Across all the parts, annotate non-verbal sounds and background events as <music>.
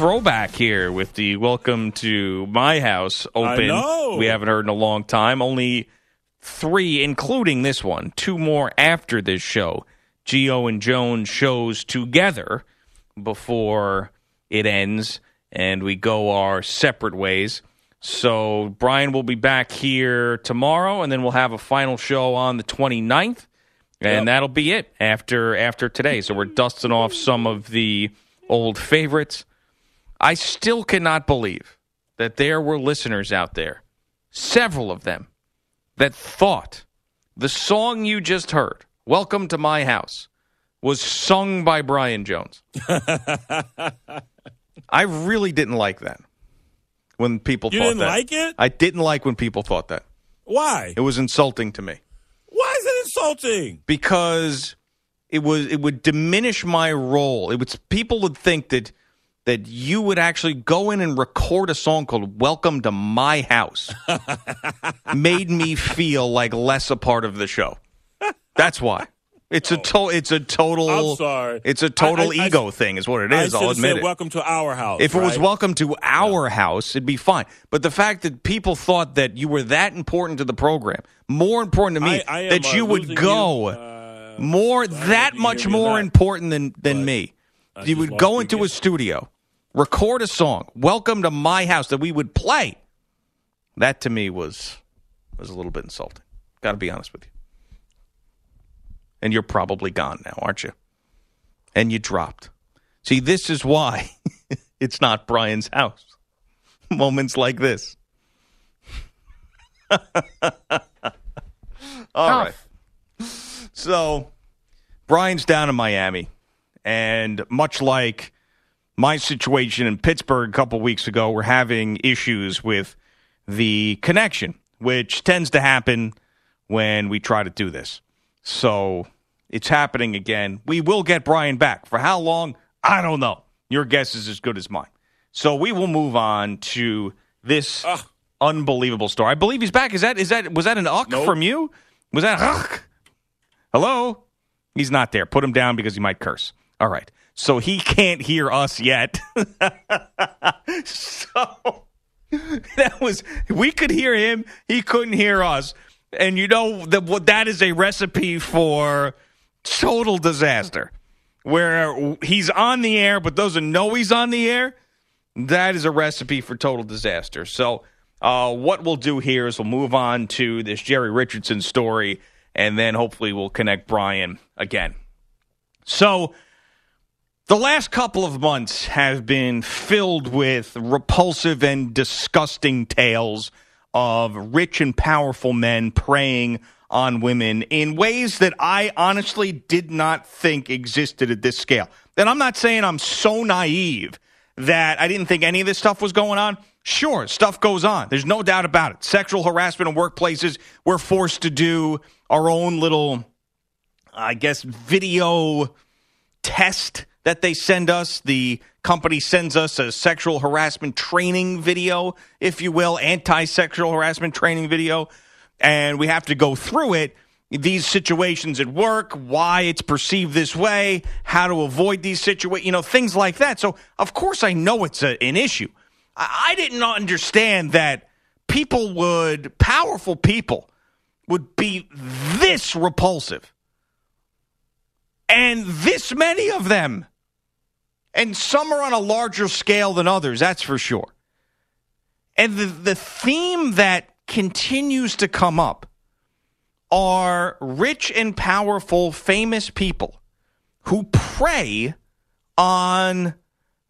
Throwback here with the welcome to my house open. We haven't heard in a long time. Only three, including this one, two more after this show. Gio and Jones shows together before it ends and we go our separate ways. So Brian will be back here tomorrow and then we'll have a final show on the 29th and Yep. that'll be it after after today. So we're dusting off some of the old favorites. I still cannot believe that there were listeners out there, several of them, that thought the song you just heard, Welcome to My House, was sung by Brian Jones. <laughs> I really didn't like that when people thought that You thought didn't that. like it? I didn't like when people thought that. Why? It was insulting to me Why is it insulting? because it was it would diminish my role. It would people would think that that you would actually go in and record a song called "Welcome to My House." <laughs> Made me feel like less a part of the show. That's why. It's a to, it's a total I'm sorry. It's a total I- I- ego thing is what it is. I I'll admit said, it. Welcome to our house. If it was welcome to our house, it'd be fine. But the fact that people thought that you were that important to the program, more important to me, I- I that uh, you would go you. Uh, more that much more that. important than than But me. I You would go into a studio, record a song, welcome to my house that we would play. That to me was was a little bit insulting. Got to be honest with you. And you're probably gone now, aren't you? And you dropped. See, this is why <laughs> it's not Brian's house. <laughs> Moments like this. <laughs> All right. So, Brian's down in Miami, and much like my situation in Pittsburgh a couple weeks ago, we're having issues with the connection, which tends to happen when we try to do this. So it's happening again. We will get Brian back. For how long? I don't know. Your guess is as good as mine. So we will move on to this Ugh. unbelievable story. I believe he's back. Is that is that was that an uck Nope. from you? Was that uck? Hello? He's not there. Put him down because he might curse. All right. So he can't hear us yet. <laughs> so <laughs> that was we could hear him, he couldn't hear us. And you know that that is a recipe for total disaster. Where he's on the air but doesn't know he's on the air. That is a recipe for total disaster. So, uh, what we'll do here is we'll move on to this Jerry Richardson story, and then hopefully we'll connect Brian again. So, the last couple of months have been filled with repulsive and disgusting tales of rich and powerful men preying on women in ways that I honestly did not think existed at this scale. And I'm not saying I'm so naive that I didn't think any of this stuff was going on. Sure, stuff goes on. There's no doubt about it. Sexual harassment in workplaces, we're forced to do our own little, I guess, video test that they send us. The company sends us a sexual harassment training video, if you will, anti sexual harassment training video. And we have to go through it. These situations at work, why it's perceived this way, how to avoid these situations, you know, things like that. So, of course, I know it's a, an issue. I, I didn't understand that people would, powerful people, would be this repulsive and this many of them. And some are on a larger scale than others, that's for sure. And the, the theme that continues to come up are rich and powerful, famous people who prey on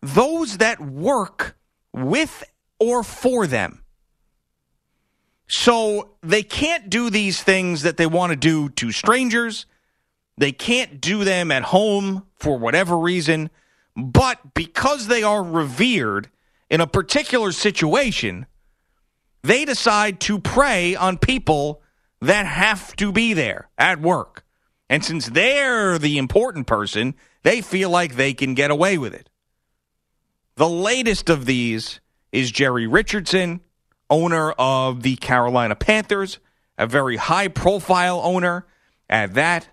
those that work with or for them. So they can't do these things that they want to do to strangers. They can't do them at home for whatever reason. But because they are revered in a particular situation, they decide to prey on people that have to be there at work. And since they're the important person, they feel like they can get away with it. The latest of these is Jerry Richardson, owner of the Carolina Panthers, a very high profile owner at that.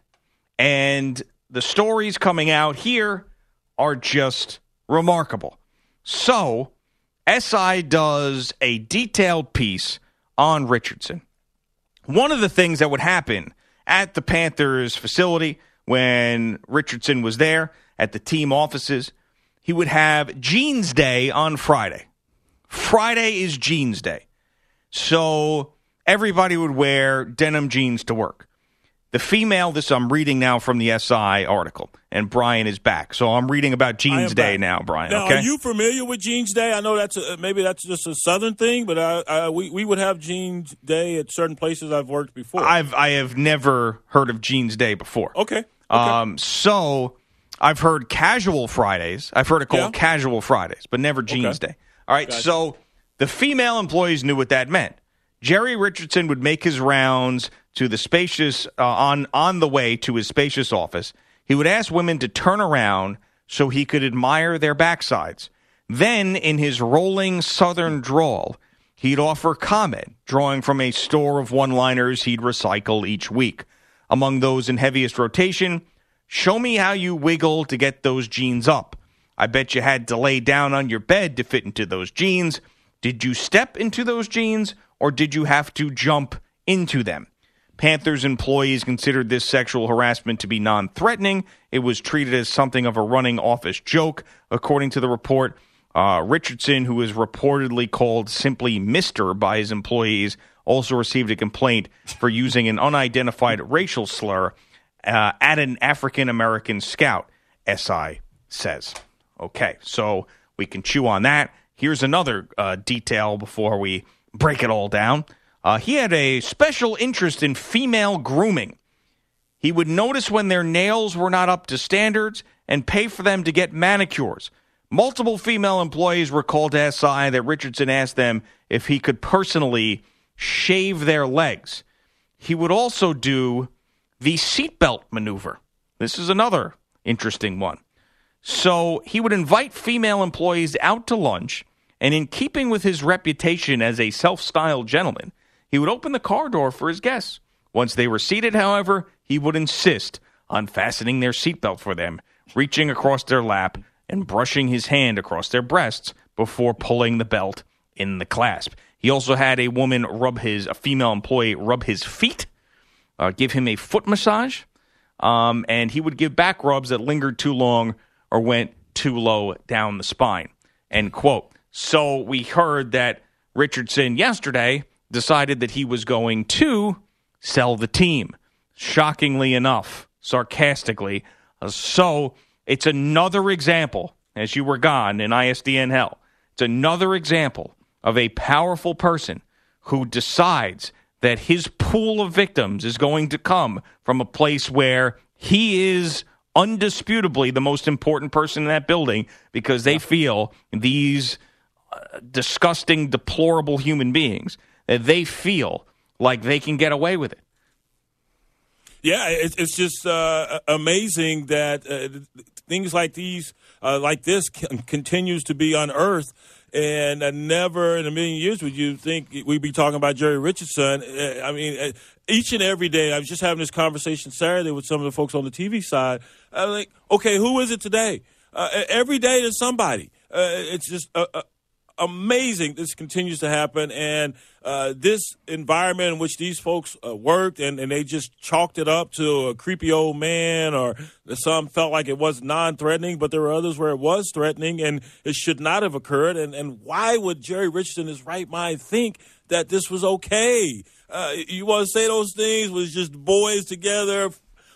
And the stories coming out here are just remarkable. So, SI does a detailed piece on Richardson. One of the things that would happen at the Panthers facility when Richardson was there at the team offices, he would have Jeans Day on Friday. Friday is Jeans Day. So everybody would wear denim jeans to work. The female, this I'm reading now from the SI article, and Brian is back. So I'm reading about Jeans Day back. now, Brian. Now, okay. are you familiar with Jeans Day? I know that's a, maybe that's just a Southern thing, but I, I, we we would have Jeans Day at certain places I've worked before. I've I have never heard of Jeans Day before. okay. okay. Um, so I've heard Casual Fridays. I've heard it called Yeah. Casual Fridays, but never Jeans Okay. Day. All right. Gotcha. So the female employees knew what that meant. Jerry Richardson would make his rounds to the spacious uh, on on the way to his spacious office. He would ask women to turn around so he could admire their backsides. Then, in his rolling southern drawl, he'd offer comment, drawing from a store of one liners he'd recycle each week. Among those in heaviest rotation, show me how you wiggle to get those jeans up. I bet you had to lay down on your bed to fit into those jeans. Did you step into those jeans or did you have to jump into them? Panthers employees considered this sexual harassment to be non threatening. It was treated as something of a running office joke, according to the report. Uh, Richardson, who is reportedly called simply Mr. by his employees, also received a complaint for using an unidentified racial slur uh, at an African American scout, SI says. Okay, so we can chew on that. Here's another uh, detail before we break it all down. Uh, he had a special interest in female grooming. He would notice when their nails were not up to standards and pay for them to get manicures. Multiple female employees were called to SI that Richardson asked them if he could personally shave their legs. He would also do the seatbelt maneuver. This is another interesting one. So he would invite female employees out to lunch, and in keeping with his reputation as a self styled gentleman, he would open the car door for his guests. Once they were seated, however, he would insist on fastening their seatbelt for them, reaching across their lap and brushing his hand across their breasts before pulling the belt in the clasp. He also had a woman rub his, a female employee rub his feet, uh, give him a foot massage, um, and he would give back rubs that lingered too long or went too low down the spine. End quote. So we heard that Richardson yesterday decided that he was going to sell the team. Shockingly enough, sarcastically. Uh, so it's another example, as you were gone in ISDN hell, it's another example of a powerful person who decides that his pool of victims is going to come from a place where he is undisputably the most important person in that building because they feel these uh, disgusting, deplorable human beings that they feel like they can get away with it. Yeah, it's, just uh, amazing that uh, things like these, uh, like this, continues to be unearthed. And uh, never in a million years would you think we'd be talking about Jerry Richardson. Uh, I mean, uh, each and every day, I was just having this conversation Saturday with some of the folks on the TV side. I was like, okay, who is it today? Every day there's somebody. It's just amazing this continues to happen and uh, this environment in which these folks uh, worked and, and they just chalked it up to a creepy old man or some felt like it was non-threatening but there were others where it was threatening and it should not have occurred. And, and why would jerry richardson his right mind think that this was okay? Uh, you want to say those things? Was just boys together?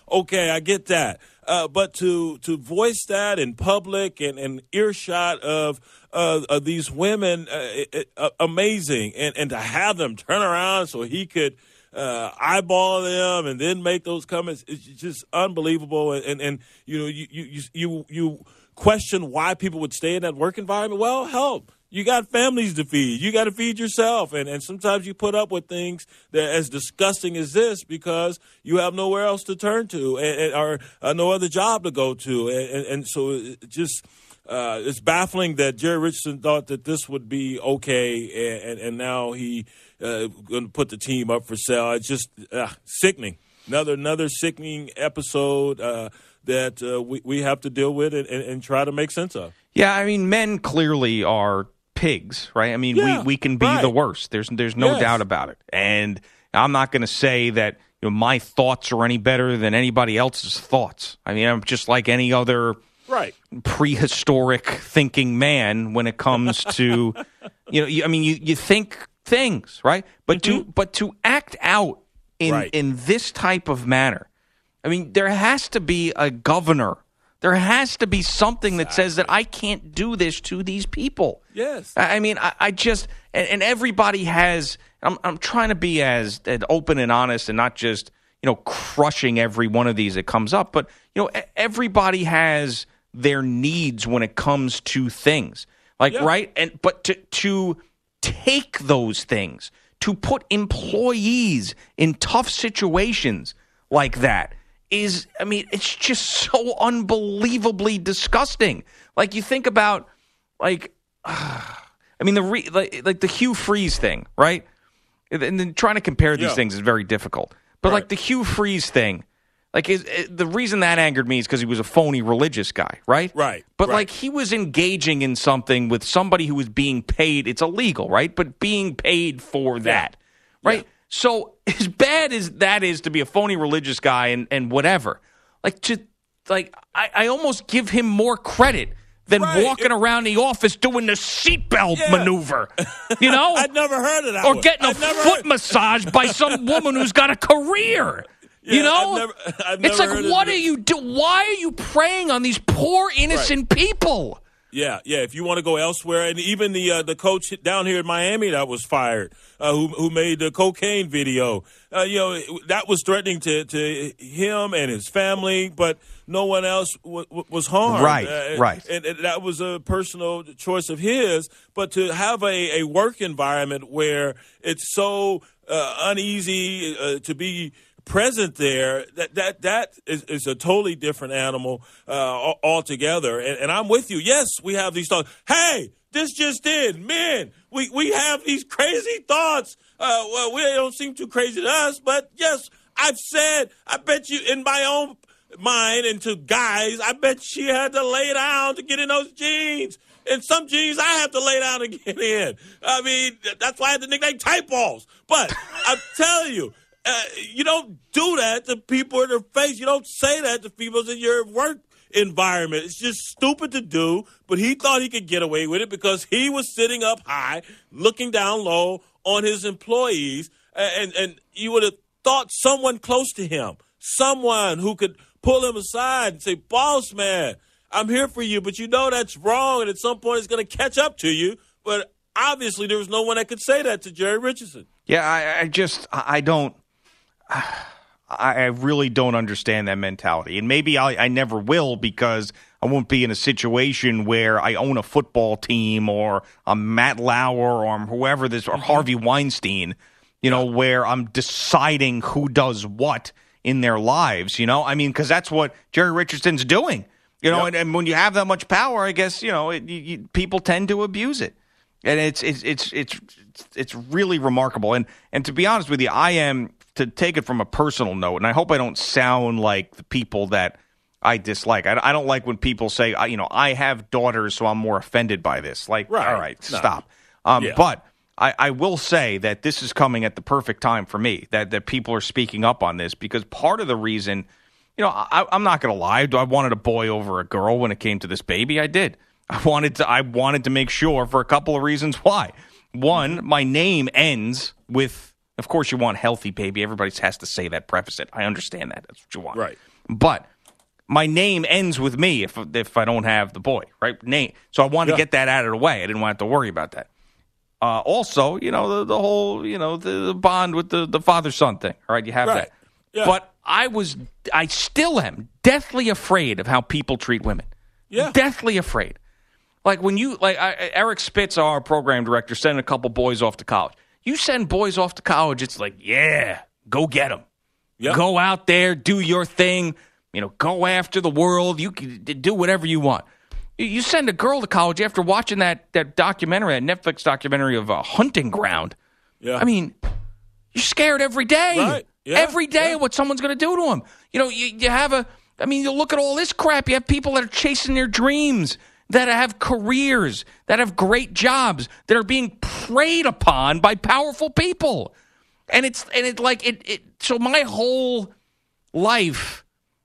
Okay, I get that. Uh, but to to voice that in public and, and earshot of uh, of these women, uh, it, uh, amazing, and and to have them turn around so he could uh, eyeball them and then make those comments, it's just unbelievable. And and, and you know you, you you you question why people would stay in that work environment. Well, hell, You got families to feed. You got to feed yourself. And, and sometimes you put up with things that as disgusting as this because you have nowhere else to turn to and, and or uh, no other job to go to. And, and, and so it just, uh, it's baffling that Jerry Richardson thought that this would be okay. And, and now he uh, going to put the team up for sale. It's just uh, sickening. Another, another sickening episode uh, that uh, we, we have to deal with and, and, and try to make sense of. Yeah, I mean, men clearly are pigs, right? I mean, Yeah, we, we can be right. the worst. There's there's no Yes. doubt about it. And I'm not going to say that you know my thoughts are any better than anybody else's thoughts. I mean, I'm just like any other Right. prehistoric thinking man when it comes <laughs> to you know, you, I mean, you you think things, right? But to mm-hmm. but to act out in Right. in this type of manner. I mean, there has to be a governor. There has to be something that says that I can't do this to these people. Yes. I I mean, I, I just and, and everybody has. I'm I'm trying to be as, as open and honest and not just you know crushing every one of these that comes up, but you know everybody has their needs when it comes to things like Yeah. right and but to to take those things to put employees in tough situations like that is I mean it's just so unbelievably disgusting. Like you think about like <sighs> I mean the re, like, like the Hugh Freeze thing, right? And then trying to compare these Yeah. things is very difficult. But like the Hugh Freeze thing, like is, is- the reason that angered me is because he was a phony religious guy, right? Right, But right. like he was engaging in something with somebody who was being paid. It's illegal, right? But being paid for that, right? Yeah. So <laughs> as bad as that is to be a phony religious guy and and whatever, like to like I, I almost give him more credit than Right. walking around the office doing the seatbelt Yeah. maneuver. <laughs> You know? I'd never heard of that. or one. getting a I'd never foot heard- massage by <laughs> some woman who's got a career. you know, I've never- I've it's like, what are you do? Why are you preying on these poor innocent people? Yeah, yeah. If you want to go elsewhere, and even the uh, the coach down here in Miami that was fired, uh, who who made the cocaine video, uh, you know, that was threatening to to him and his family, but no one else w- w- was harmed. Right, Uh, right. And, and that was a personal choice of his. But to have a, a work environment where it's so uh, uneasy uh, to be present there that that that is, is a totally different animal uh, altogether and, and i'm with you yes we have these thoughts hey this just did man. we we have these crazy thoughts uh, well we don't seem too crazy to us but yes i've said i bet you in my own mind and to guys i bet she had to lay down to get in those jeans and some jeans I have to lay down to get in. I mean, that's why I had the nickname Tight Balls. But I'm <laughs> telling you, uh, you don't do that to people in their face. You don't say that to people in your work environment. It's just stupid to do. But he thought he could get away with it because he was sitting up high, looking down low on his employees, and and you would have thought someone close to him, someone who could pull him aside and say, "Boss man." I'm here for you, but you know that's wrong, and at some point it's going to catch up to you. But obviously, there was no one that could say that to Jerry Richardson. Yeah, I, I just I I don't. I I really don't understand that mentality, and maybe I, I never will because I won't be in a situation where I own a football team or I'm Matt Lauer or I'm whoever this or mm-hmm. Harvey Weinstein, you know, where I'm deciding who does what in their lives. You know, I mean, because that's what Jerry Richardson's doing. You know, Yep. and, and when you have that much power, I guess you know it, you, people tend to abuse it, and it's it's it's it's it's really remarkable. And and to be honest with you, I am to take it from a personal note, and I hope I don't sound like the people that I dislike. I, I don't like when people say, you know, I have daughters, so I'm more offended by this. Like, Right. all right, No. stop. Um, Yeah. But I, I will say that this is coming at the perfect time for me. That that people are speaking up on this because part of the reason, you know, I, I'm not going to lie. I wanted a boy over a girl when it came to this baby. I did. I wanted to. I wanted to make sure for a couple of reasons. Why? One, my name ends with. Of course, you want healthy baby. Everybody has to say that. Preface it. I understand that. That's what you want. Right. But my name ends with me if if I don't have the boy, right? Name. So I wanted to get that out of the way. I didn't want to have to worry about that. Uh, also, you know, the, the whole, you know, the, the bond with the, the father son thing. All right, you have Right. that. Yeah. But I was, I still am deathly afraid of how people treat women. Yeah. Deathly afraid. Like when you like I, Eric Spitz, our program director, sending a couple boys off to college. You send boys off to college, it's like, yeah, go get them. Yep. Go out there, do your thing. You know, go after the world. You can do whatever you want. You- send a girl to college after watching that that documentary, that Netflix documentary of a hunting ground. Yeah. I mean, you're scared every day. Right. Yeah. Every day Yeah. of what someone's going to do to them. You know, you, you have a, I mean, you look at all this crap. You have people that are chasing their dreams, that have careers, that have great jobs, that are being preyed upon by powerful people. And it's, and it like, it, it so my whole life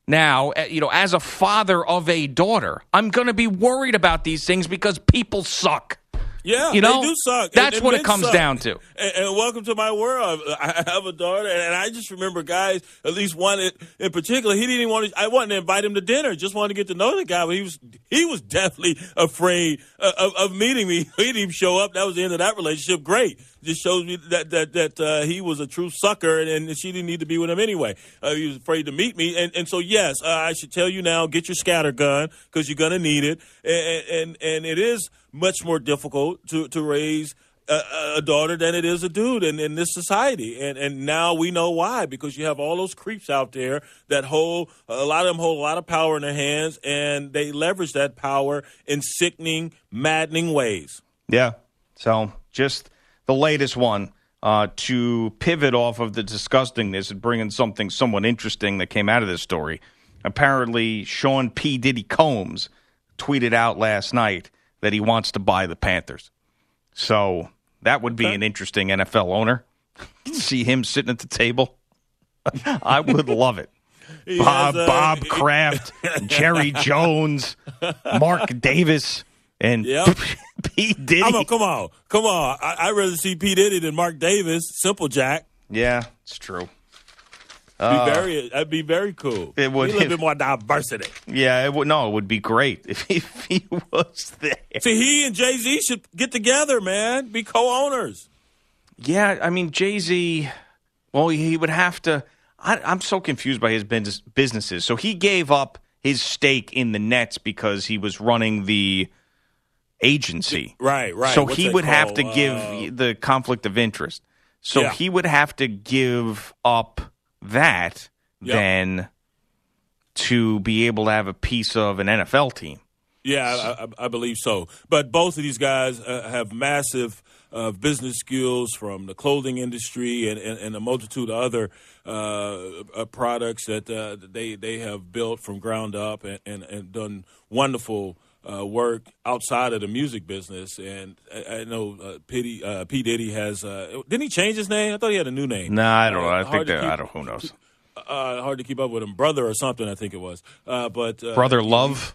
now, uh, you know, as a father of a daughter, I'm going to be worried about these things because people suck. Yeah, You know, they do suck. that's And- and what it comes suck. down to. And, and welcome to my world. <laughs> I have a daughter, and I just remember guys, at least one in, particular. He didn't even want to. I wanted to invite him to dinner. Just wanted to get to know the guy, but he was he was definitely afraid of, of, of meeting me. <laughs> He didn't even show up. That was the end of that relationship. Great. Just shows me that that that uh, he was a true sucker, and, and she didn't need to be with him anyway. Uh, he was afraid to meet me, and and so yes, uh, I should tell you now, get your scatter gun because you're gonna need it, and and and it is much more difficult to to raise a, a daughter than it is a dude in, in this society. And and now we know why because you have all those creeps out there that hold a lot of them hold a lot of power in their hands and they leverage that power in sickening, maddening ways. Yeah. So just the latest one uh, to pivot off of the disgustingness and bring in something somewhat interesting that came out of this story. Apparently, Sean P. Diddy Combs tweeted out last night that he wants to buy the Panthers. So that would be an interesting NFL owner. <laughs> See him sitting at the table. <laughs> I would love it. Bob has, uh, Bob Kraft, <laughs> Jerry Jones, Mark Davis, and Yep. <laughs> P. Diddy. Come on, come on, come on! I, I'd rather see P Diddy than Mark Davis. Simple Jack. Yeah, it's true. Be very, that'd be very cool. Uh, It would- Be a little bit more diversity. Yeah, it would. No, it would be great if, <laughs> if he was there. See, he and Jay Z should get together, man. Be co-owners. Yeah, I mean Jay Z. Well, he would have to. I, I'm so confused by his business, businesses. So he gave up his stake in the Nets because he was running the agency. Right, right. So What's he that would have to give Uh, the conflict of interest. So Yeah. he would have to give up that Yep. then to be able to have a piece of an NFL team. Yeah, I, I, I believe so. But both of these guys uh, have massive uh, business skills from the clothing industry and, and, and a multitude of other uh, uh, products that uh, they they have built from ground up and, and, and done wonderful uh, work outside of the music business. And I, I know uh, P, uh, P Diddy has. Uh, didn't he change his name? I thought he had a new name. No, I don't know. Uh, I think that keep- I don't. Who knows? <laughs> Uh, hard to keep up with him, brother or something. I think it was. Uh, but uh, Brother Love.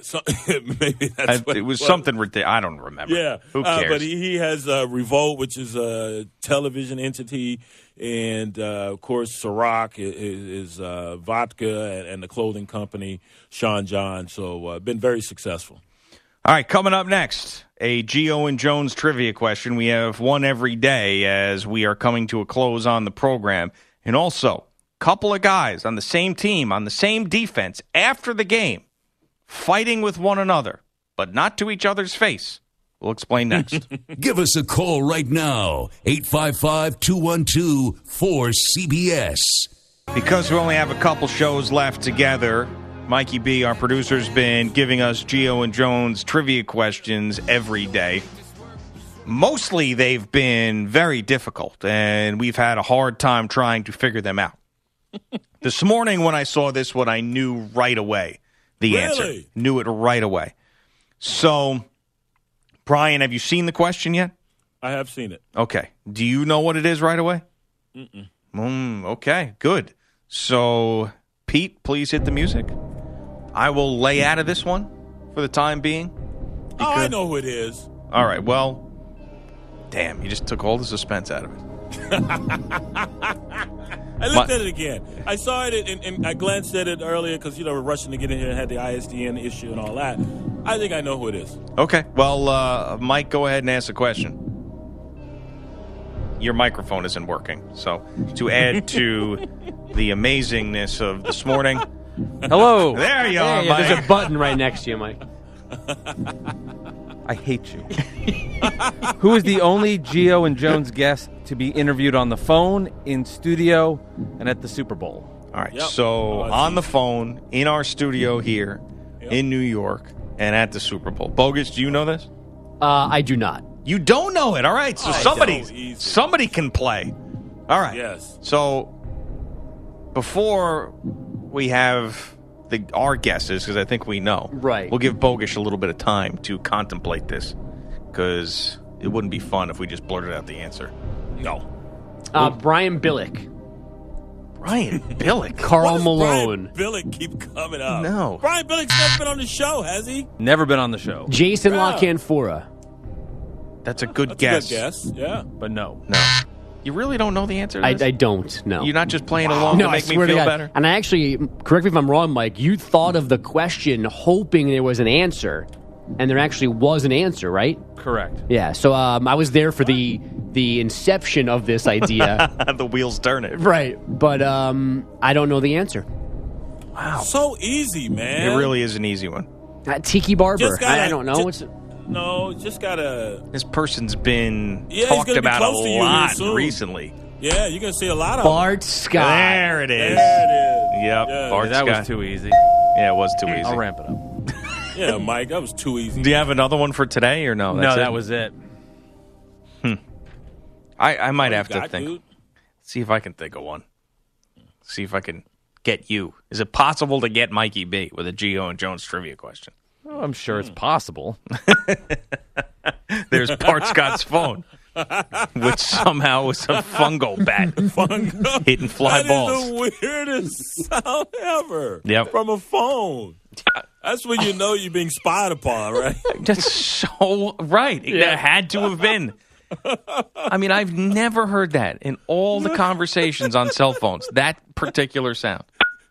so, <laughs> maybe that's I, what it was something ridiculous. I don't remember. Yeah, Who cares? but he, he has uh, Revolt, which is a television entity, and uh, of course Ciroc is, is uh, vodka and, and the clothing company Sean John. So uh, been very successful. All right, coming up next, a Gio and Jones trivia question. We have one every day as we are coming to a close on the program. And also, couple of guys on the same team, on the same defense after the game, fighting with one another, but not to each other's face. We'll explain next. <laughs> Give us a call right now, 855 212 4CBS. Because we only have a couple shows left together, Mikey B, our producer's been giving us Gio and Jones trivia questions every day. Mostly they've been very difficult, and we've had a hard time trying to figure them out. <laughs> this morning, when I saw this one, I knew right away the answer. Knew it right away. So, Brian, have you seen the question yet? I have seen it. Okay. Do you know what it is right away? Mm-mm. Mm, okay, good. So, Pete, please hit the music. I will lay out of this one for the time being. Oh, I know who it is. All right, well, damn, you just took all the suspense out of it. <laughs> I looked My- at it again. I saw it and, and I glanced at it earlier because you know we're rushing to get in here and had the ISDN issue and all that. I think I know who it is. Okay, well, uh, Mike, go ahead and ask a question. Your microphone isn't working. So, to add to <laughs> the amazingness of this morning, Hello. There you are, Hey, There's a button right next to you, Mike. I hate you. <laughs> Who is the only Gio and Jones guest to be interviewed on the phone, in studio, and at the Super Bowl? All right. Yep. So Oh, on the phone in our studio here in New York and at the Super Bowl. Bogus, do you know this? Uh, I do not. You don't know it. All right. So Oh, somebody somebody can play. All right. Yes. So before we have the our guesses, because I think we know, Right. We'll give Bogish a little bit of time to contemplate this, because it wouldn't be fun if we just blurted out the answer. No. Uh, Brian Billick, Brian Billick. <laughs> Carl Why Malone, Brian Billick keep coming up. No. Brian Billick's never been on the show, has he? Never been on the show, Jason Yeah. La Canfora. That's a good That's guess. a good guess. Yeah. but no. No. You really don't know the answer to I, this? I don't know. You're not just playing along no, to I make me feel better? And I actually, correct me if I'm wrong, Mike. You thought of the question hoping there was an answer, and there actually was an answer, right? Correct. Yeah. So um, I was there for the the inception of this idea, <laughs> the wheels turning. right? But um, I don't know the answer. Wow. So easy, man. It really is an easy one. Uh, Tiki Barber. Gotta- I, I don't know. ju- What's No, just gotta. This person's been Yeah, talked gonna be about a to you here lot recently. Yeah, you're gonna see a lot of. Bart Scott? There it is. There it is. Yep. Yeah. Bart that Scott. was too easy. Yeah, it was too easy. I'll ramp it up. Yeah, Mike, that was too easy. Do you have another one for today or no? no, That's that it? was it. Hmm. I, I might What have you to got, think. dude? See if I can think of one. See if I can get you. Is it possible to get Mikey B with a Gio and Jones trivia question? Oh, I'm sure it's possible. <laughs> There's Bart Scott's phone, which somehow was a fungo bat <laughs> Fungo. hitting fly That is balls. the weirdest <laughs> sound ever. Yep. From a phone. That's when you know you're being spied upon, right? <laughs> That's so right. That had to have been. I mean, I've never heard that in all the conversations on cell phones. That particular sound.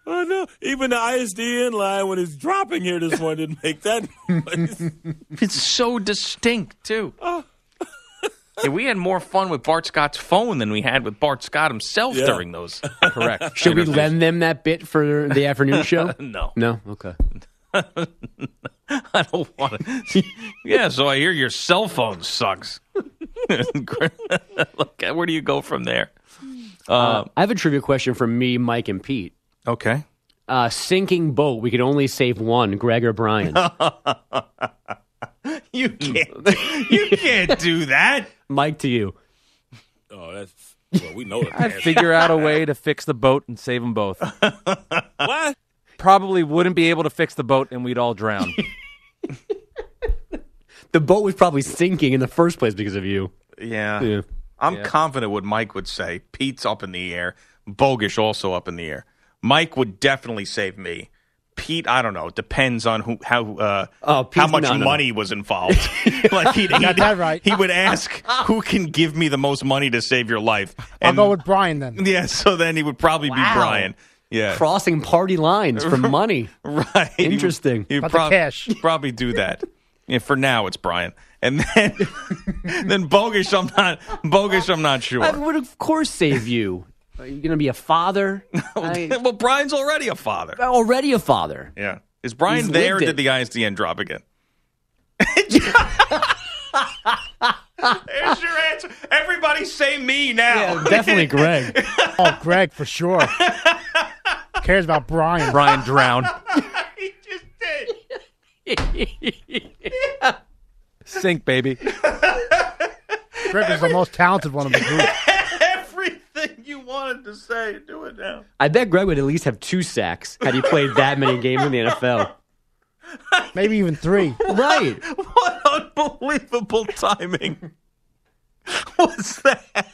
I know. Even the ISDN line when it's dropping here this one didn't make that noise. <laughs> It's so distinct too. Oh. <laughs> Yeah, we had more fun with Bart Scott's phone than we had with Bart Scott himself Yeah. during those. Correct. Should we lend them that bit for the afternoon show? No, no. Okay. <laughs> I don't want to. <laughs> Yeah, so I hear your cell phone sucks. <laughs> Look, where do you go from there? I have a trivia question for me, Mike, and Pete. Okay. Uh, sinking boat. We could only save one. Greg or Brian. You can't. You can't do that. Mike to you. oh, that's. Well, we know I'd that. figure out a way to fix the boat and save them both. what? Probably wouldn't be able to fix the boat, and we'd all drown. <laughs> The boat was probably sinking in the first place because of you. Yeah. Yeah. I'm confident what Mike would say. Pete's up in the air. Bogish also up in the air. Mike would definitely save me. Pete, I don't know. It depends on who how uh, Oh, how much no, no, no. money was involved. <laughs> <laughs> like he'd, he'd, that right. he would ask who can give me the most money to save your life. I'll And go with Brian then. yeah, so then he would probably be Brian. Yeah, Crossing party lines for <laughs> money. right. Interesting. He'd, About the prob- cash. probably do that. Yeah, for now it's Brian, and then <laughs> then Bogish. I'm not Bogish. I'm not sure. I would of course save you. Are you going to be a father? <laughs> I- well, Brian's already a father. already a father. Yeah. Is Brian He's there or lived did it. the ISDN drop again? There's your answer. Everybody say me now. Definitely Greg. Oh, Greg for sure. Cares about Brian. Brian drowned. <laughs> he just did. Sink, baby. Greg is the most talented one of the group. Everything you wanted to say, do it now. I bet Greg would at least have two sacks had he played that many games in the NFL. <laughs> Maybe even three. Right. What unbelievable timing was that?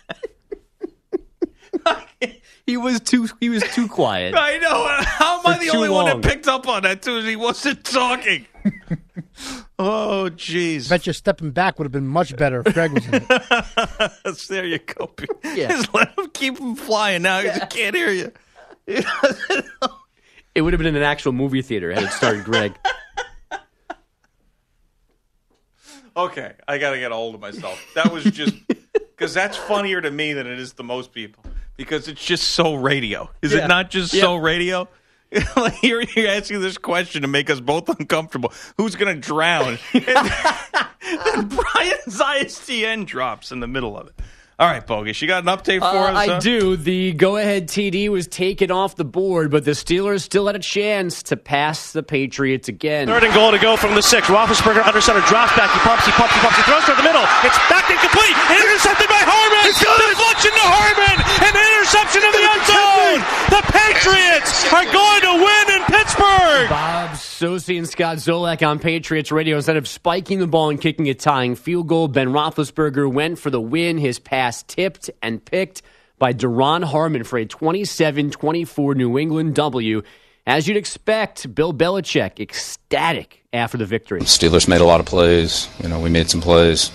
He was too he was too quiet. <laughs> I know. How am I the too only one that picked up on that too? He wasn't talking. <laughs> oh, jeez. Bet your stepping back would have been much better if Greg was in it. <laughs> there you go. Pete. Yeah. Just let him keep him flying now. He just can't hear you. It would have been in an actual movie theater had it started Greg. Okay, I got to get a hold of myself. That was just because that's funnier to me than it is to most people because it's just so radio. Is Yeah. it not just Yeah. so radio? <laughs> you're, you're asking this question to make us both uncomfortable. Who's going to drown? <laughs> <laughs> and then Brian's ISDN drops in the middle of it. All right, Bogus, you got an update for Uh, us? I huh? do. The go-ahead TD was taken off the board, but the Steelers still had a chance to pass the Patriots again. Third and goal to go from the six. Roethlisberger under center drops back. He pumps, he pumps, he pumps, he throws to the middle. It's back incomplete. Intercepted by Harmon. Deflection to Harmon. An interception of the end zone. The Patriots are going to win in Pittsburgh. Bob Socci and Scott Zolak on Patriots radio. Instead of spiking the ball and kicking a tying field goal, Ben Roethlisberger went for the win. His pass tipped and picked by Duron Harmon for a 27-24 New England W. As you'd expect, Bill Belichick ecstatic after the victory. Steelers made a lot of plays. You know, we made some plays.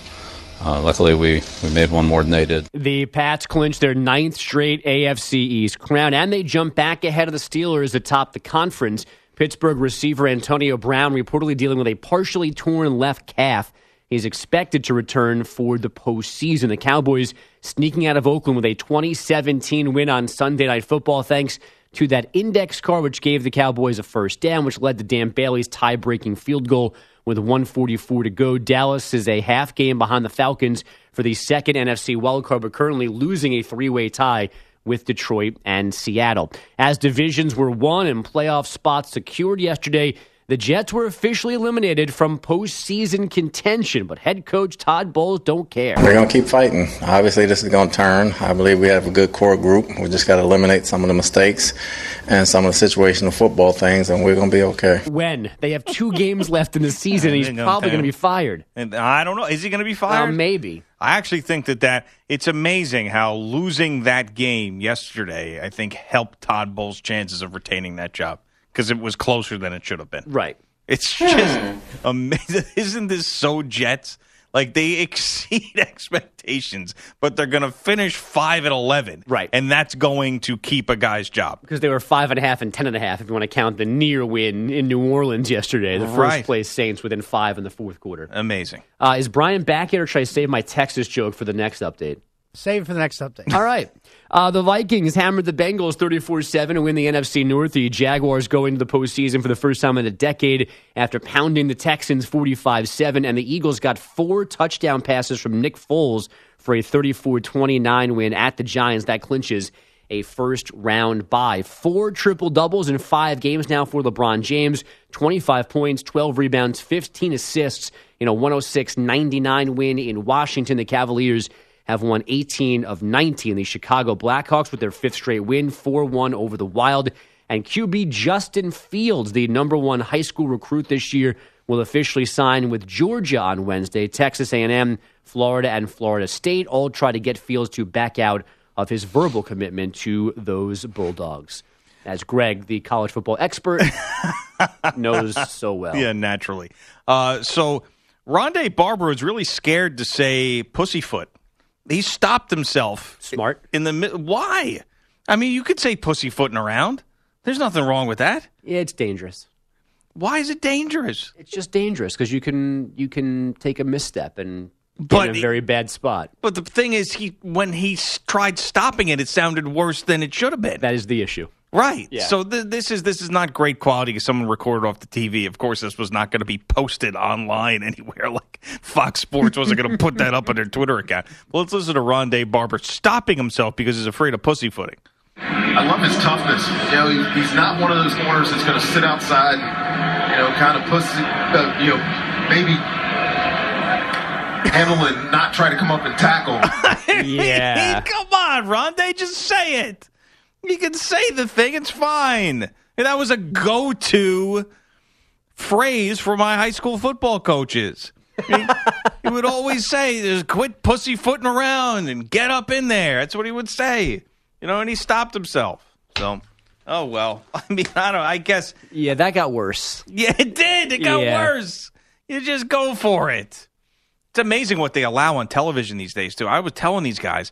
Uh, luckily, we, we made one more than they did. The Pats clinched their ninth straight AFC East crown, and they jump back ahead of the Steelers atop the conference. Pittsburgh receiver Antonio Brown reportedly dealing with a partially torn left calf. He's expected to return for the postseason. The Cowboys sneaking out of Oakland with a 2017 win on Sunday Night Football, thanks to that index card, which gave the Cowboys a first down, which led to Dan Bailey's tie breaking field goal with 144 to go. Dallas is a half game behind the Falcons for the second NFC wildcard, but currently losing a three way tie with Detroit and Seattle. As divisions were won and playoff spots secured yesterday, the Jets were officially eliminated from postseason contention, but head coach Todd Bowles don't care. We're going to keep fighting. Obviously, this is going to turn. I believe we have a good core group. We just got to eliminate some of the mistakes and some of the situational football things, and we're going to be okay. When they have two games left in the <laughs> season, and he's gonna probably going to be fired. And I don't know. Is he going to be fired? Uh, maybe. I actually think that that it's amazing how losing that game yesterday, I think, helped Todd Bowles' chances of retaining that job because it was closer than it should have been. Right. It's just amazing. <laughs> Isn't this so Jets? Like they <laughs> exceed expectations, but they're going to finish five and eleven, Right. And that's going to keep a guy's job. Because they were five and a half and ten and a half, if you want to count the near win in New Orleans yesterday. The first Right. place Saints within five in the fourth quarter. Amazing. Uh, is Brian back yet, or should I save my Texas joke for the next update? Save it for the next update. All right. Uh, the Vikings hammered the Bengals 34 7 to win the NFC North. The Jaguars go into the postseason for the first time in a decade after pounding the Texans 45 7. And the Eagles got four touchdown passes from Nick Foles for a 34 29 win at the Giants. That clinches a first round bye. Four triple doubles in five games now for LeBron James 25 points, 12 rebounds, 15 assists in a 106 99 win in Washington. The Cavaliers have won 18 of 19. The Chicago Blackhawks, with their fifth straight win, 4 1 over the Wild. And QB Justin Fields, the number one high school recruit this year, will officially sign with Georgia on Wednesday. Texas A&M, Florida, and Florida State all try to get Fields to back out of his verbal commitment to those Bulldogs. As Greg, the college football expert, <laughs> knows so well. Yeah, naturally. Uh, so Rondé Barber is really scared to say pussyfoot. He stopped himself. Smart. In the why? I mean, you could say pussyfooting around. There's nothing wrong with that. Yeah, it's dangerous. Why is it dangerous? It's just dangerous because you can you can take a misstep and get But in a very bad spot. But the thing is, he when he tried stopping it, it sounded worse than it should have been. That is the issue. Right. Yeah. So th- this is this is not great quality because someone recorded off the TV. Of course, this was not going to be posted online <laughs> anywhere. Like Fox Sports wasn't going to put that up on their Twitter account. Well, let's listen to Rondé Barber stopping himself because he's afraid of pussyfooting. I love his toughness. You know, he, he's not one of those corners that's going to sit outside, you know, kind of pussy, uh, you know, maybe handle and not try to come up and tackle. <laughs> Yeah. <laughs> Come on, Rondé, just say it. You can say the thing; it's fine. And that was a go-to phrase for my high school football coaches. he, he would always say, "Just quit pussyfooting around and get up in there." That's what he would say. You know, and he stopped himself. So, oh well. <laughs> I mean, I don't. I guess. Yeah, that got worse. Yeah, it did. It got Yeah. worse. You just go for it. It's amazing what they allow on television these days, too. I was telling these guys,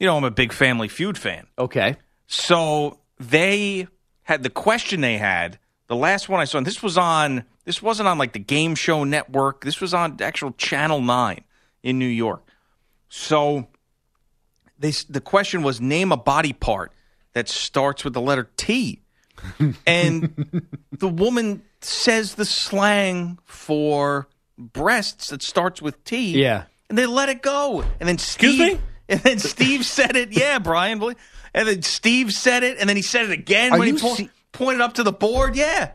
you know, I'm a big Family Feud fan. Okay. So they had the question they had. The last one I saw, and this was on. This wasn't on like the Game Show Network. This was on actual Channel Nine in New York. So they the question was name a body part that starts with the letter T. <laughs> and the woman says the slang for breasts that starts with T. Yeah. and they let it go. And then Steve, Excuse me? <laughs> and then Steve said it. Yeah, Brian. And then Steve said it, and then he said it again Are when he po- se- pointed up to the board. Yeah,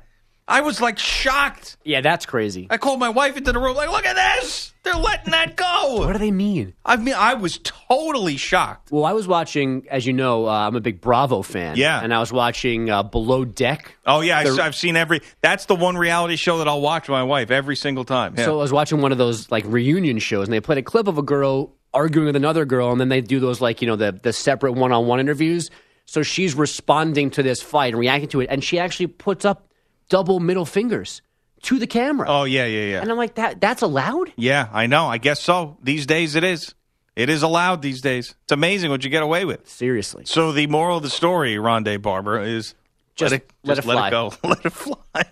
I was like shocked. Yeah, that's crazy. I called my wife into the room, like, look at this. They're letting that go. What do they mean? I mean, I was totally shocked. Well, I was watching, as you know, uh, I'm a big Bravo fan. Yeah. And I was watching uh, Below Deck. Oh yeah, I, have seen every. That's the one reality show that I'll watch with my wife every single time. Yeah. So I was watching one of those like reunion shows, and they played a clip of a girl arguing with another girl, and then they do those like you know the the separate one on one interviews. So she's responding to this fight and reacting to it, and she actually puts up double middle fingers to the camera. oh yeah, yeah, yeah. And I'm like, that that's allowed? Yeah, I know. I guess so. These days it is. It is allowed these days. It's amazing what you get away with. Seriously. So the moral of the story, Rondé Barber, is Just let it, let just it fly. go. Let it fly.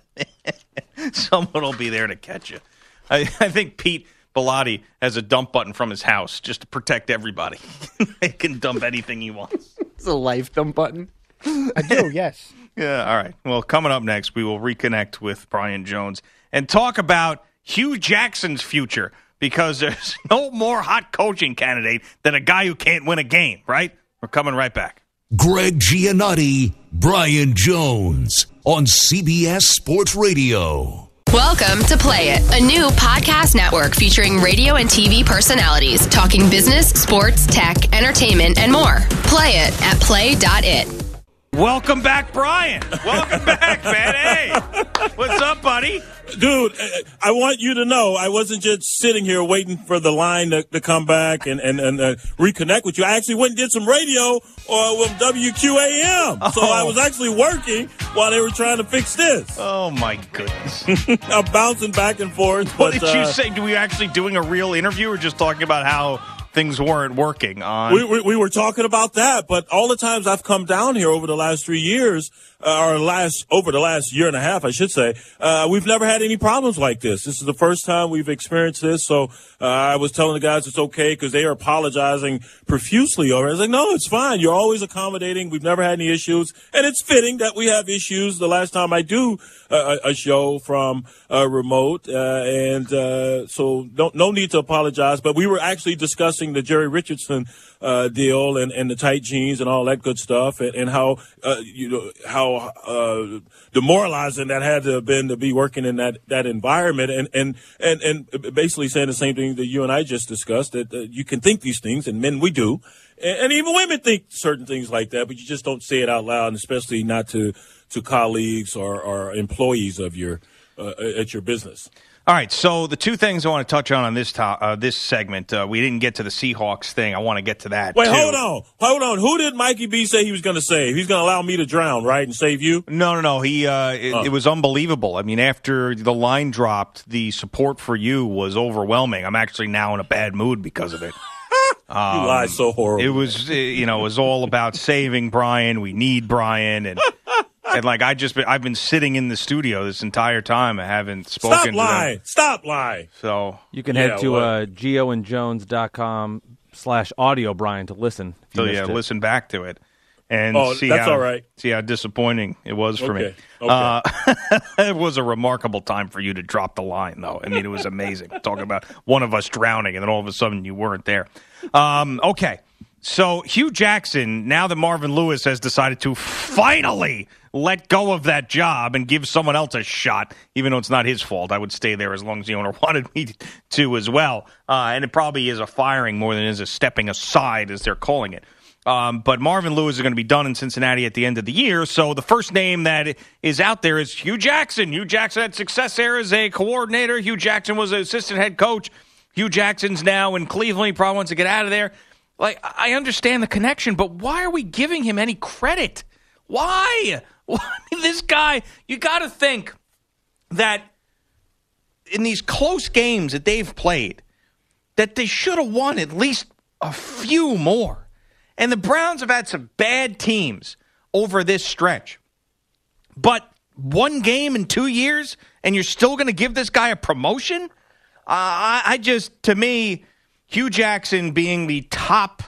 <laughs> <laughs> Someone will be there to catch you. I, I think Pete Bellotti has a dump button from his house just to protect everybody. <laughs> he can dump anything he wants. It's a life dump button. I do, <laughs> yes. Yeah, all right. Well, coming up next, we will reconnect with Brian Jones and talk about Hue Jackson's future because there's <laughs> no more hot coaching candidate than a guy who can't win a game, right? We're coming right back. Greg Giannotti, Brian Jones on CBS Sports Radio. Welcome to Play It, a new podcast network featuring radio and TV personalities talking business, sports, tech, entertainment, and more. Play it at play.it. Welcome back, Brian. Welcome back, <laughs> man. Hey, what's up, buddy? Dude, uh, I want you to know I wasn't just sitting here waiting for the line to, to come back and, and, and uh, reconnect with you. I actually went and did some radio uh, with WQAM. <laughs> So I was actually working while they were trying to fix this. Oh, my goodness. <laughs> I'm bouncing back and forth. What but, did you uh, say? Were we actually doing a real interview or just talking about how things weren't working on? We, we, we were talking about that, but all the times I've come down here over the last three years, uh, or last over the last year and a half, I should say, uh, we've never had any problems like this. This is the first time we've experienced this. So uh, I was telling the guys it's okay because they are apologizing profusely over. it. I was like, no, it's fine. You're always accommodating. We've never had any issues, and it's fitting that we have issues. The last time I do a, a show from uh, remote, uh, and uh, so no, no need to apologize. But we were actually discussing the Jerry Richardson uh, deal and, and the tight jeans and all that good stuff, and, and how uh, you know how uh, demoralizing that had to have been to be working in that, that environment, and, and and and basically saying the same thing that you and I just discussed that you can think these things, and men we do, and, and even women think certain things like that, but you just don't say it out loud, and especially not to to colleagues or, or employees of your uh, at your business. All right, so the two things I want to touch on on this to- uh, this segment, uh, we didn't get to the Seahawks thing. I want to get to that. Wait, too. hold on, hold on. Who did Mikey B say he was going to save? He's going to allow me to drown, right, and save you? No, no, no. He uh, it, Oh. it was unbelievable. I mean, after the line dropped, the support for you was overwhelming. I'm actually now in a bad mood because of it. <laughs> you lie so horrible. It was, uh, you know, it was all about saving Brian. We need Brian, and <laughs> and like I just, been, I've been sitting in the studio this entire time. I haven't spoken. Stop to them. lying! Stop lying! So You can Yeah, head to what? uh, gioandjones.com slash audio, Brian, to listen. If you So yeah, it. listen back to it and Oh, see that's how all right. see how disappointing it was for me. Okay, okay. Uh, <laughs> it was a remarkable time for you to drop the line, though. I mean, it was amazing. <laughs> Talking about one of us drowning, and then all of a sudden you weren't there. Um, okay, so Hue Jackson, now that Marvin Lewis has decided to finally let go of that job and give someone else a shot, even though it's not his fault. I would stay there as long as the owner <laughs> wanted me to as well. Uh, and it probably is a firing more than it is a stepping aside, as they're calling it. Um, but Marvin Lewis is going to be done in Cincinnati at the end of the year. So the first name that is out there is Hue Jackson. Hue Jackson had success there as a coordinator. Hue Jackson was an assistant head coach. Hue Jackson's now in Cleveland. He probably wants to get out of there. Like, I understand the connection, but why are we giving him any credit? Why? <laughs> This guy, you got to think that in these close games that they've played, that they should have won at least a few more. And the Browns have had some bad teams over this stretch. But one game in two years, and you're still going to give this guy a promotion? Uh, I, I just, to me, Hue Jackson being the top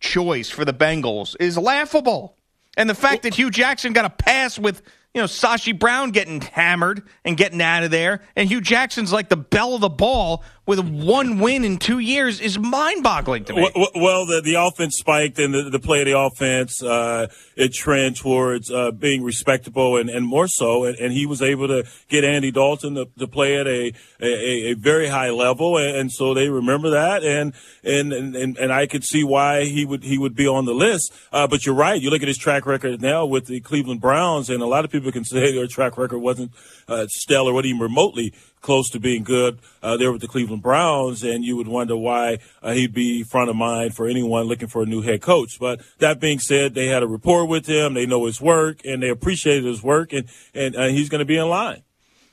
choice for the Bengals is laughable. And the fact that Hue Jackson got a pass with you know, Sashi Brown getting hammered and getting out of there, and Hue Jackson's like the belle of the ball with one win in two years is mind-boggling to me. Well, well the, the offense spiked, and the, the play of the offense uh, it trend towards uh, being respectable and, and more so, and, and, he was able to get Andy Dalton to, to play at a, a, a very high level, and, and, so they remember that, and, and and and I could see why he would he would be on the list. Uh, but you're right. You look at his track record now with the Cleveland Browns, and a lot of people can say their track record wasn't uh, stellar, or even remotely close to being good uh, there with the Cleveland Browns, and you would wonder why uh, he'd be front of mind for anyone looking for a new head coach. But that being said, they had a rapport with him, they know his work, and they appreciated his work, and and uh, he's going to be in line.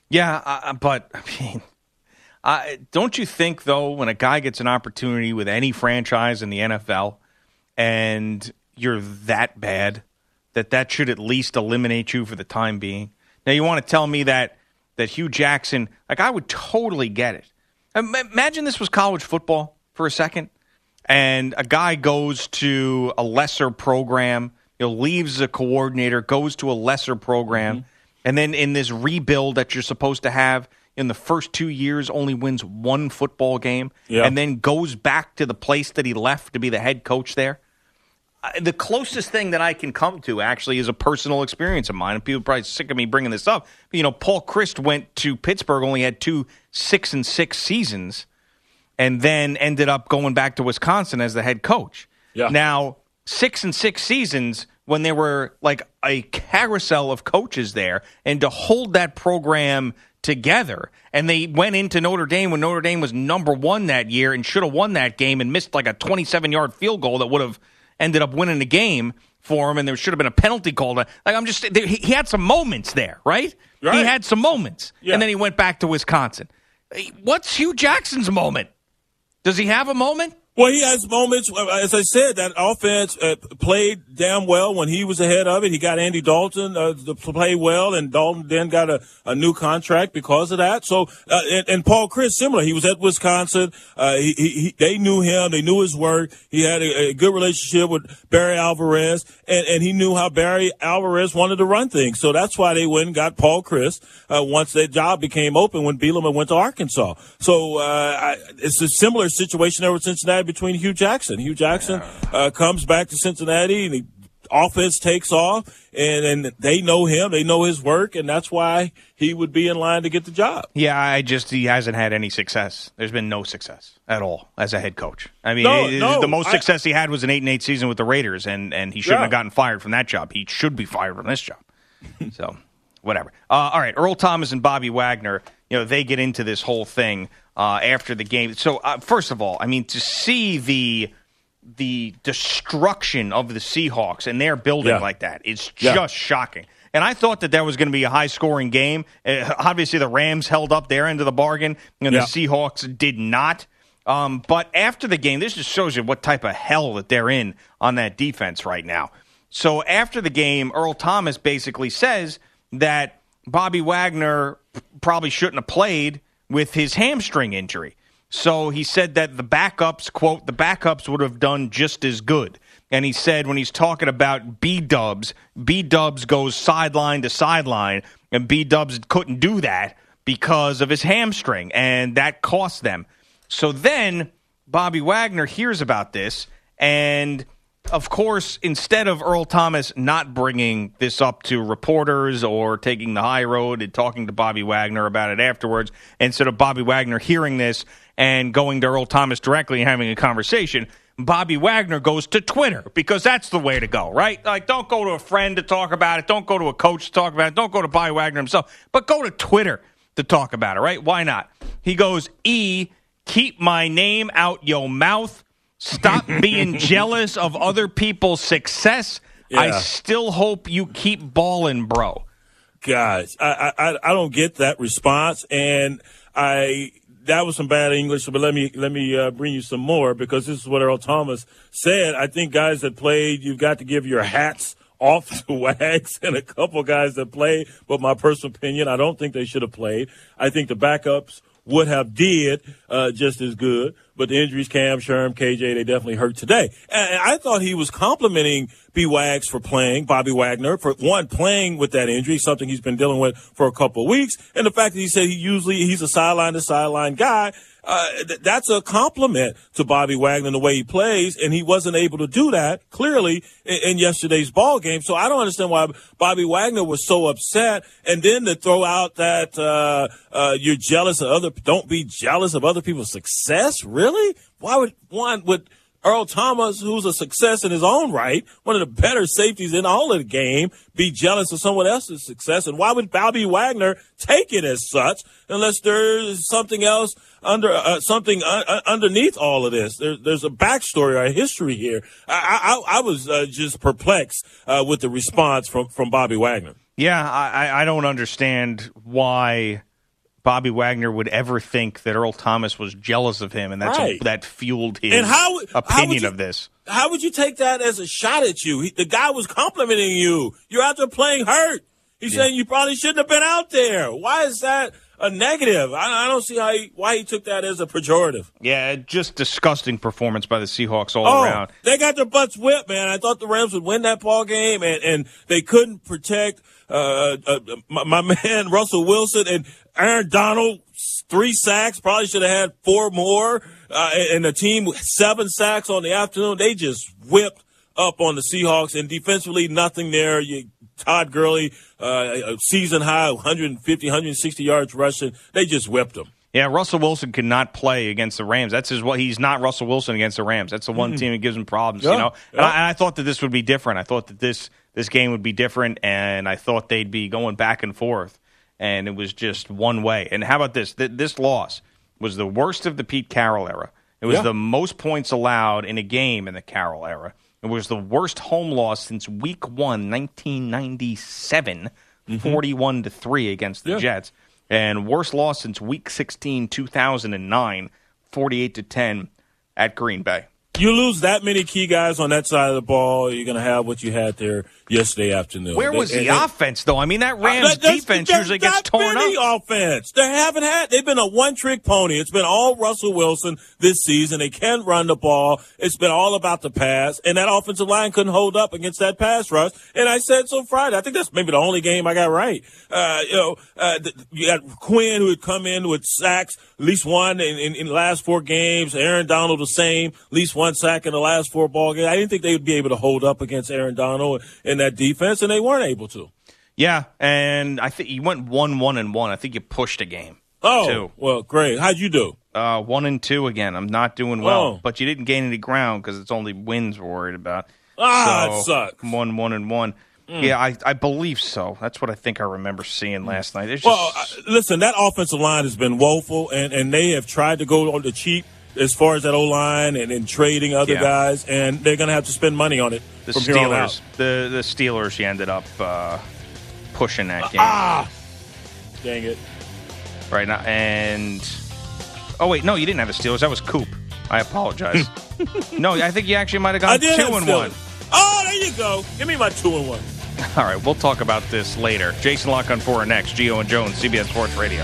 Yeah, but I mean. Uh, don't you think though, when a guy gets an opportunity with any franchise in the NFL, and you're that bad, that that should at least eliminate you for the time being? Now you want to tell me that that Hue Jackson, like I would totally get it. Imagine this was college football for a second, and a guy goes to a lesser program, you know, leaves a coordinator, goes to a lesser program, mm-hmm. and then in this rebuild that you're supposed to have in the first two years, only wins one football game, yeah. and then goes back to the place that he left to be the head coach there the closest thing that I can come to actually is a personal experience of mine, and people are probably sick of me bringing this up. But, you know, Paul Chryst went to Pittsburgh, only had two six and six seasons, and then ended up going back to Wisconsin as the head coach. Yeah. Now, six and six seasons when there were like a carousel of coaches there, and to hold that program together. And they went into Notre Dame when Notre Dame was number one that year and should have won that game and missed like a 27 yard field goal that would have ended up winning the game for him, and there should have been a penalty called. Like I'm just, he had some moments there, right? right. He had some moments, yeah. and then he went back to Wisconsin. What's Hue Jackson's moment? Does he have a moment? Well, he has moments. Uh, as I said, that offense uh, played damn well when he was ahead of it. He got Andy Dalton uh, to play well, and Dalton then got a, a new contract because of that. So, uh, and, and, Paul Chryst, similar. He was at Wisconsin. Uh, he, he, they knew him. They knew his work. He had a, a, good relationship with Barry Alvarez, and, and he knew how Barry Alvarez wanted to run things. So that's why they went and got Paul Chryst uh, once that job became open when Bielema went to Arkansas. So I, it's a similar situation there with Between Hue Jackson. Hue Jackson uh, comes back to Cincinnati and the offense takes off and, and they know him, they know his work, and that's why he would be in line to get the job. Yeah, I just he hasn't had any success. There's been no success at all as a head coach. I mean, no, it, no, the most I, success he had was an eight and eight season with the Raiders, and and he shouldn't yeah. have gotten fired from that job. He should be fired from this job. so, whatever. Uh, all right, Earl Thomas and Bobby Wagner. You know, they get into this whole thing uh, after the game. So uh, first of all, I mean to see the the destruction of the Seahawks and their building yeah. like that is Yeah. just shocking. And I thought that that was going to be a high scoring game. Uh, obviously, the Rams held up their end of the bargain, and Yeah. the Seahawks did not. Um, but after the game, this just shows you what type of hell that they're in on that defense right now. So after the game, Earl Thomas basically says that Bobby Wagner probably shouldn't have played with his hamstring injury. So he said that the backups, quote, the backups would have done just as good. And he said when he's talking about B dubs, B dubs goes sideline to sideline, and B dubs couldn't do that because of his hamstring, and that cost them. So then Bobby Wagner hears about this, and of course, instead of Earl Thomas not bringing this up to reporters or taking the high road and talking to Bobby Wagner about it afterwards, instead of Bobby Wagner hearing this and going to Earl Thomas directly and having a conversation, Bobby Wagner goes to Twitter because that's the way to go, right? Like, don't go to a friend to talk about it. Don't go to a coach to talk about it. Don't go to Bobby Wagner himself, but go to Twitter to talk about it, right? Why not? He goes, E, keep my name out your mouth. Stop <laughs> being jealous of other people's success. I still hope you keep balling, bro. Guys, I, I I don't get that response, and I that was some bad English. But let me let me uh, bring you some more because this is what Earl Thomas said. I think guys that played, you've got to give your hats off <laughs> to Wags and a couple guys that played. But my personal opinion, I don't think they should have played. I think the backups would have did uh, just as good. But the injuries, Kam, Sherm, KJ, they definitely hurt today. And I thought he was complimenting B. Wags for playing, Bobby Wagner, for one, playing with that injury, something he's been dealing with for a couple of weeks. And the fact that he said he usually, he's a sideline to sideline guy. Uh, th- that's a compliment to Bobby Wagner the way he plays, and he wasn't able to do that clearly in, in yesterday's ball game. So I don't understand why Bobby Wagner was so upset, and then to throw out that uh, uh, you're jealous of other, don't be jealous of other people's success. Really? Why would one would Earl Thomas, who's a success in his own right, one of the better safeties in all of the game, be jealous of someone else's success? And why would Bobby Wagner take it as such unless there's something else under uh, something uh, uh, underneath all of this? There, there's a backstory or a history here. I, I, I was uh, just perplexed uh, with the response from, from Bobby Wagner. Yeah, I, I don't understand why Bobby Wagner would ever think that Earl Thomas was jealous of him, and that's Right. that fueled his And how- how opinion would you- of this. How would you take that as a shot at you? He, the guy was complimenting you. You're out there playing hurt. He's saying you probably shouldn't have been out there. Why is that a negative? I, I don't see how he, why he took that as a pejorative. Yeah, just disgusting performance by the Seahawks all oh, around. they got their butts whipped, man. I thought the Rams would win that ball game, and, and they couldn't protect uh, uh, my, my <laughs> man Russell Wilson and Aaron Donald. Three sacks, probably should have had four more. Uh, and the team seven sacks on the afternoon. They just whipped up on the Seahawks, and defensively, nothing there. You, Todd Gurley, uh, season high, 150, 160 yards rushing. They just whipped them. Yeah, Russell Wilson could not play against the Rams. That's his what he's not Russell Wilson against the Rams. That's the one Mhm. team that gives him problems, Yeah, you know. And. I, and I thought that this would be different. I thought that this this game would be different and I thought they'd be going back and forth and it was just one way. And how about this? Th- this loss was the worst of the Pete Carroll era. It was Yeah. the most points allowed in a game in the Carroll era. It was the worst home loss since week 1 1997, 41 to 3 against the Mm-hmm. Yeah. Jets and worst loss since week 16 2009 48 to 10 at green bay You lose that many key guys on that side of the ball, you're going to have what you had there yesterday afternoon. where They- was the and- and- offense though i mean that Uh, rams defense usually gets torn up offense. They haven't had. They've been a one-trick pony. It's been all Russell Wilson this season. They can't run the ball. It's been all about the pass, and that offensive line couldn't hold up against that pass rush. And I said so Friday. I think that's maybe the only game I got right. Uh, you know, uh, you got Quinn who had come in with sacks, at least one in, in, in the last four games. Aaron Donald the same, at least one sack in the last four ball games. I didn't think they would be able to hold up against Aaron Donald in that defense, and they weren't able to. yeah and i think you went one one and one i think you pushed a game Oh, too. well, great. How'd you do? uh, one and two again i'm not doing well Oh. but you didn't gain any ground because it's only wins we're worried about Ah, So, it sucks. one one and one Mm. yeah I, I believe so that's what i think i remember seeing last night just Well, uh, listen, that offensive line has been woeful, and, and they have tried to go on the cheap as far as that O line and, and trading other Yeah. guys, and they're going to have to spend money on it the from here on out. Steelers, the the Steelers, you ended up uh, pushing that game Ah, dang it! right now. And oh wait, no, you didn't have the Steelers. That was Coop. I apologize. <laughs> no, I think you actually might have gone two and Steelers. one. Oh, there you go. Give me my two and one. All right, we'll talk about this later. Jason La Canfora next. Gio and Jones, CBS Sports Radio.